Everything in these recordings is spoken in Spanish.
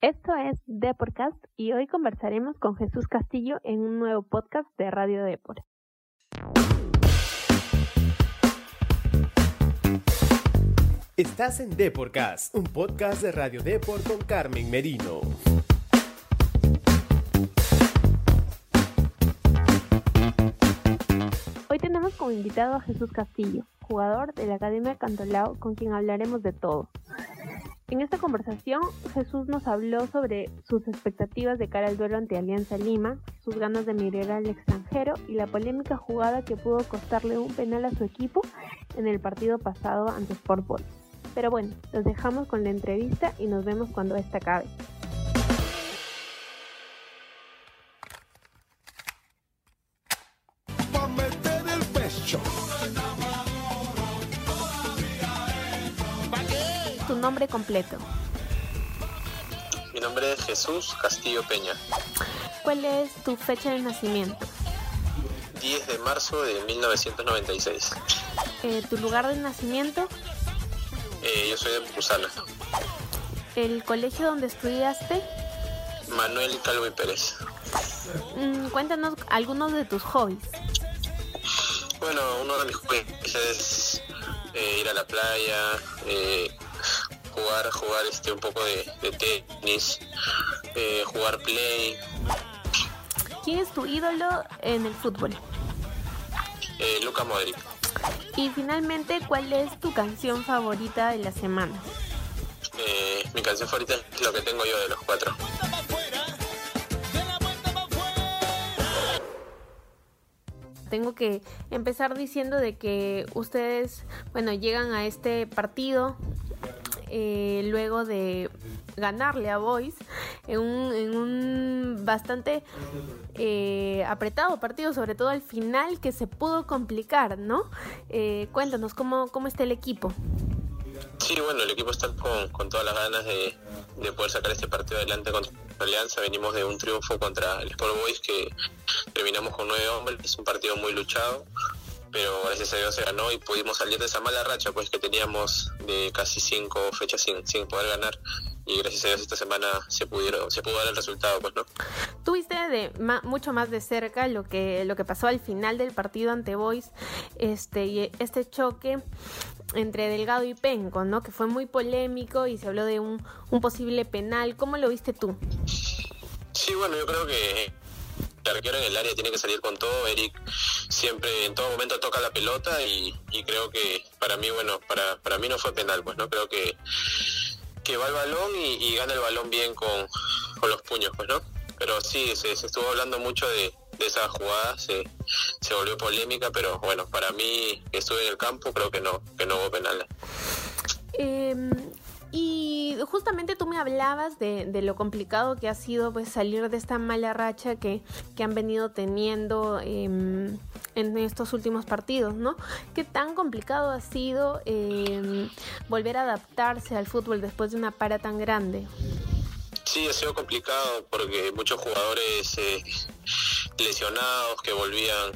Esto es Deporcast y hoy conversaremos con Jesús Castillo en un nuevo podcast de Radio Depor. Estás en Deporcast, un podcast de Radio Depor con Carmen Merino. Hoy tenemos como invitado a Jesús Castillo, jugador de la Academia Cantolao, con quien hablaremos de todo. En esta conversación, Jesús nos habló sobre sus expectativas de cara al duelo ante Alianza Lima, sus ganas de mirar al extranjero y la polémica jugada que pudo costarle un penal a su equipo en el partido pasado ante Sport Boys. Pero bueno, los dejamos con la entrevista y nos vemos cuando esta acabe. Nombre completo. Mi nombre es Jesús Castillo Peña. ¿Cuál es tu fecha de nacimiento? 10 de marzo de 1996. Eh, ¿Tu lugar de nacimiento? Eh, yo soy de Pucusana. ¿El colegio donde estudiaste? Manuel Calvo y Pérez. Mm, cuéntanos algunos de tus hobbies. Bueno, uno de mis hobbies es eh, ir a la playa, eh, jugar, jugar este un poco de, de tenis, eh, jugar play, ¿Quién es tu ídolo en el fútbol? eh, Luca Modric. Y finalmente, ¿cuál es tu canción favorita de la semana? Eh, mi canción favorita es lo que tengo yo de los cuatro. Tengo que empezar diciendo de que ustedes, bueno, llegan a este partido eh, luego de ganarle a Boys en un, en un bastante eh, apretado partido, sobre todo al final que se pudo complicar, ¿no? Eh, cuéntanos cómo, cómo está el equipo. Sí, bueno, el equipo está con, todas las ganas de poder sacar este partido adelante contra Alianza. Venimos de un triunfo contra el Sport Boys que terminamos con nueve hombres. Es un partido muy luchado, pero gracias a Dios se ganó y pudimos salir de esa mala racha pues que teníamos de casi cinco fechas sin, sin poder ganar. Y gracias a Dios esta semana se pudieron, se pudo dar el resultado, pues no. Tuviste de ma- mucho más de cerca lo que lo que pasó al final del partido ante Boys, este y este choque entre Delgado y Penco, ¿no? Que fue muy polémico y se habló de un, un posible penal. ¿Cómo lo viste tú? Sí, bueno, yo creo que el arquero en el área tiene que salir con todo. Eric siempre, en todo momento toca la pelota y, y creo que para mí, bueno, para, para mí no fue penal, pues, ¿no? Creo que, que va el balón y, gana el balón bien con, con los puños, pues, ¿no? Pero sí, se, estuvo hablando mucho de, de esa jugada, se, se volvió polémica, pero bueno, para mí, que estuve en el campo, creo que no, que no hubo penal. Eh, y justamente tú me hablabas de, de, lo complicado que ha sido pues salir de esta mala racha que, que han venido teniendo eh, en estos últimos partidos, ¿no? ¿Qué tan complicado ha sido eh, volver a adaptarse al fútbol después de una para tan grande? Sí, ha sido complicado porque muchos jugadores eh, lesionados que volvían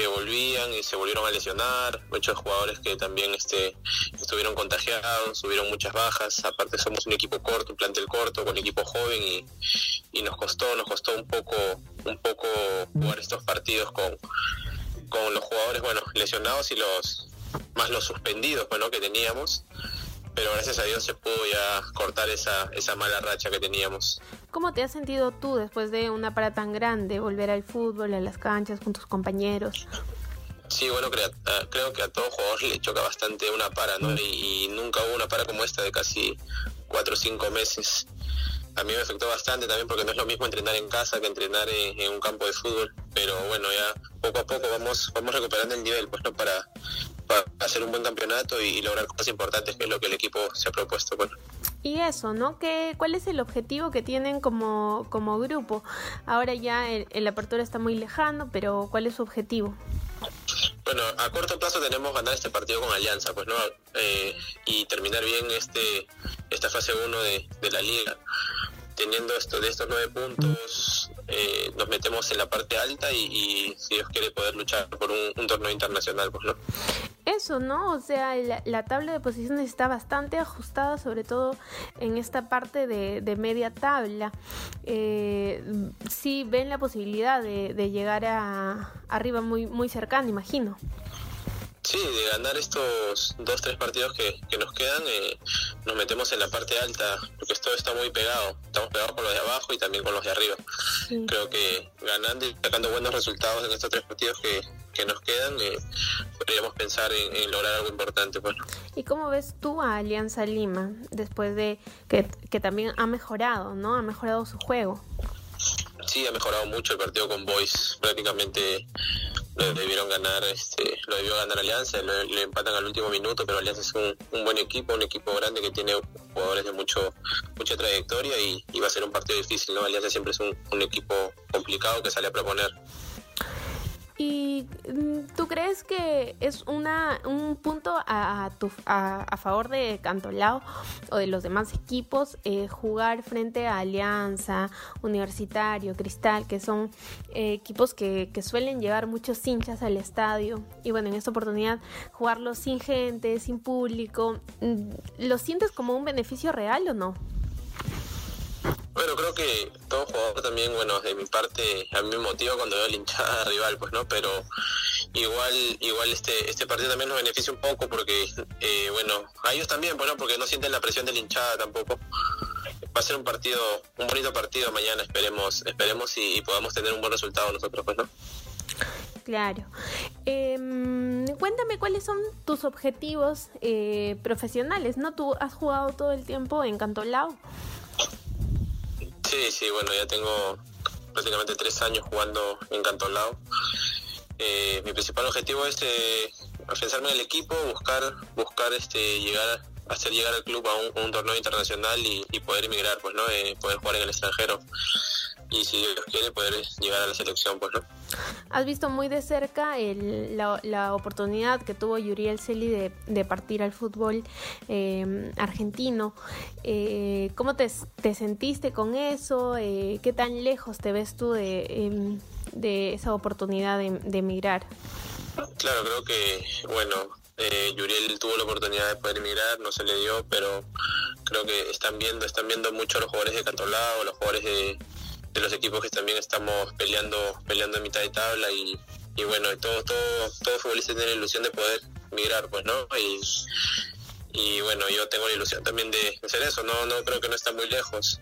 que volvían y se volvieron a lesionar, muchos jugadores que también este, estuvieron contagiados, hubieron muchas bajas, aparte somos un equipo corto, un plantel corto, con equipo joven y, y nos costó, nos costó un poco, un poco jugar estos partidos con, con los jugadores bueno lesionados y los más los suspendidos bueno que teníamos. Pero gracias a Dios se pudo ya cortar esa, esa mala racha que teníamos. ¿Cómo te has sentido tú después de una para tan grande, volver al fútbol, a las canchas con tus compañeros? Sí, bueno, creo, creo que a todo jugador le choca bastante una para, ¿no? Y, y nunca hubo una para como esta de casi cuatro o cinco meses. A mí me afectó bastante también porque no es lo mismo entrenar en casa que entrenar en, en un campo de fútbol. Pero bueno, ya poco a poco vamos, vamos recuperando el nivel, pues, ¿no? Para, para hacer un buen campeonato y, y, lograr cosas importantes, que es lo que el equipo se ha propuesto. Bueno. Y eso, ¿no? ¿Qué, ¿Cuál es el objetivo que tienen como, como grupo? Ahora ya el, apertura está muy lejano, pero ¿cuál es su objetivo? Bueno, a corto plazo tenemos ganar este partido con Alianza, pues no, eh, y terminar bien este esta fase 1 de, de, la liga. Teniendo esto de estos nueve puntos, eh, nos metemos en la parte alta y, y, si Dios quiere poder luchar por un torneo internacional, pues no. Eso, ¿no? O sea, la, tabla de posiciones está bastante ajustada, sobre todo en esta parte de, media tabla. Eh, sí ven la posibilidad de, llegar a arriba muy, muy cercano, imagino. Sí, de ganar estos dos, tres partidos que, nos quedan, eh, nos metemos en la parte alta, porque esto está muy pegado. Estamos pegados con los de abajo y también con los de arriba. Creo que ganando y sacando buenos resultados en estos tres partidos que, nos quedan, eh, podríamos pensar en, lograr algo importante. Pues. ¿Y cómo ves tú a Alianza Lima después de que, que también ha mejorado, ¿no? Ha mejorado su juego. Sí, ha mejorado mucho el partido con Boys. Prácticamente lo debieron ganar, este, lo debió ganar Alianza, le empatan al último minuto, pero Alianza es un, buen equipo, un equipo grande que tiene jugadores de mucho mucha trayectoria y, va a ser un partido difícil, ¿no? Alianza siempre es un equipo complicado que sale a proponer. ¿Y mm, tú crees que es una, un punto a, a, favor de Cantolao o de los demás equipos eh, jugar frente a Alianza, Universitario, Cristal, que son eh, equipos que, que, suelen llevar muchos hinchas al estadio? Y bueno, en esta oportunidad jugarlo sin gente, sin público, mm, ¿lo sientes como un beneficio real o no? Bueno, creo que todo jugador también, bueno, de mi parte, a mí me motiva cuando veo la hinchada rival, pues, ¿no? Pero igual igual este este partido también nos beneficia un poco porque, eh, bueno, a ellos también, bueno, pues, porque no sienten la presión de la hinchada tampoco. Va a ser un partido, un bonito partido mañana, esperemos esperemos y, podamos tener un buen resultado nosotros, pues, ¿no? Claro. Em, cuéntame cuáles son tus objetivos eh, profesionales, ¿no? Tú has jugado todo el tiempo en Cantolao. Sí, sí, bueno, ya tengo prácticamente tres años jugando en Cantolao. Eh, mi principal objetivo es eh, afianzarme en el equipo, buscar, buscar este, llegar, hacer llegar al club a un, torneo internacional y, poder emigrar, pues, ¿no? Eh, poder jugar en el extranjero y si Dios quiere poder llegar a la selección, pues no. Has visto muy de cerca el, la, oportunidad que tuvo Yuriel Celi de, de partir al fútbol eh, argentino. Eh, ¿Cómo te, te, sentiste con eso? Eh, ¿Qué tan lejos te ves tú de, em, de esa oportunidad de, de emigrar? Claro, creo que, bueno, eh, Yuriel tuvo la oportunidad de poder emigrar, no se le dio, pero creo que están viendo, están viendo mucho los jugadores de Cantolao, los jugadores de, de los equipos que también estamos peleando peleando en mitad de tabla y, y bueno, todo, todo, todo futbolista tiene la ilusión de poder migrar, pues, ¿no? Y, y bueno, yo tengo la ilusión también de hacer eso, no, no creo que no está muy lejos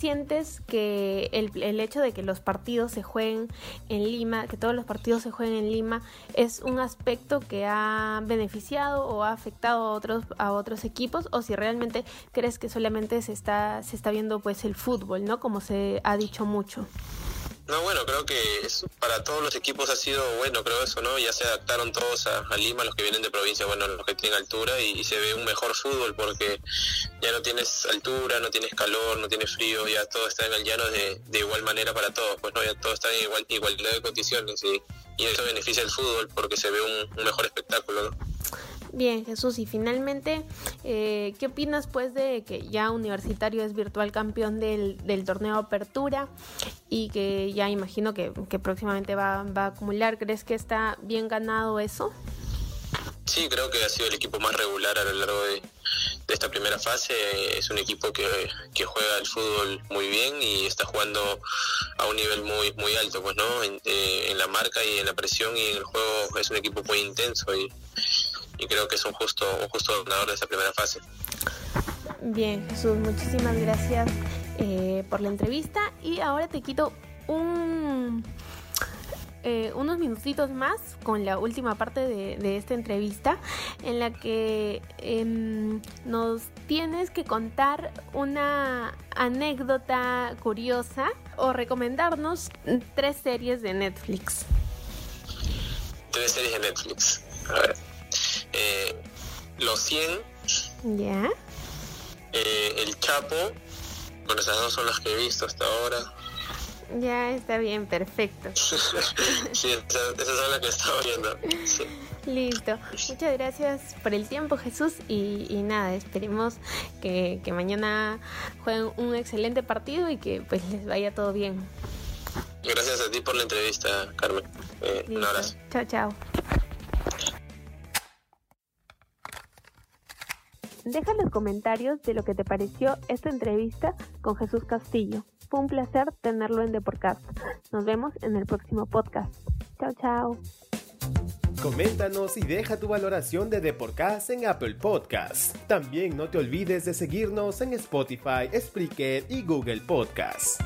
sientes que el, el, hecho de que los partidos se jueguen en Lima, que todos los partidos se jueguen en Lima, es un aspecto que ha beneficiado o ha afectado a otros, a otros equipos? ¿O si realmente crees que solamente se está, se está viendo pues el fútbol, ¿no? Como se ha dicho mucho. No, bueno, creo que para todos los equipos ha sido bueno, creo eso, ¿no? Ya se adaptaron todos a, Lima, los que vienen de provincia, bueno, los que tienen altura y, se ve un mejor fútbol porque ya no tienes altura, no tienes calor, no tienes frío, ya todo está en el llano de, igual manera para todos, pues no, ya todo está en igual, igualdad de condiciones y, eso beneficia el fútbol porque se ve un, un mejor espectáculo, ¿no? Bien, Jesús, y finalmente, eh, ¿qué opinas pues de que ya Universitario es virtual campeón del, del torneo Apertura y que ya imagino que, próximamente va, va, a acumular? ¿Crees que está bien ganado eso? Sí, creo que ha sido el equipo más regular a lo largo de, esta primera fase. Es un equipo que, que, juega el fútbol muy bien y está jugando a un nivel muy muy alto, pues, ¿no? En, eh, en la marca y en la presión y en el juego es un equipo muy intenso y y creo que es un justo, un justo ganador de esa primera fase. Bien, Jesús, muchísimas gracias eh, por la entrevista y ahora te quito un... Eh, unos minutitos más con la última parte de, esta entrevista en la que em, nos tienes que contar una anécdota curiosa o recomendarnos tres series de Netflix. Tres series de Netflix. A ver. Eh, los 100. Ya. El Chapo. Bueno, esas dos son las que he visto hasta ahora. Ya, está bien, perfecto. sí, esas, son las que estaba viendo. Listo. Muchas gracias por el tiempo, Jesús. Y, nada, esperemos que, mañana jueguen un excelente partido y que pues les vaya todo bien. Gracias a ti por la entrevista, Carmen. Eh, un abrazo. Chao, chao. Deja los comentarios de lo que te pareció esta entrevista con Jesús Castillo. Fue un placer tenerlo en Deporcast. Nos vemos en el próximo podcast. Chao, chao. Coméntanos y deja tu valoración de Deporcast en Apple Podcasts. También no te olvides de seguirnos en Spotify, Spreaker y Google Podcasts.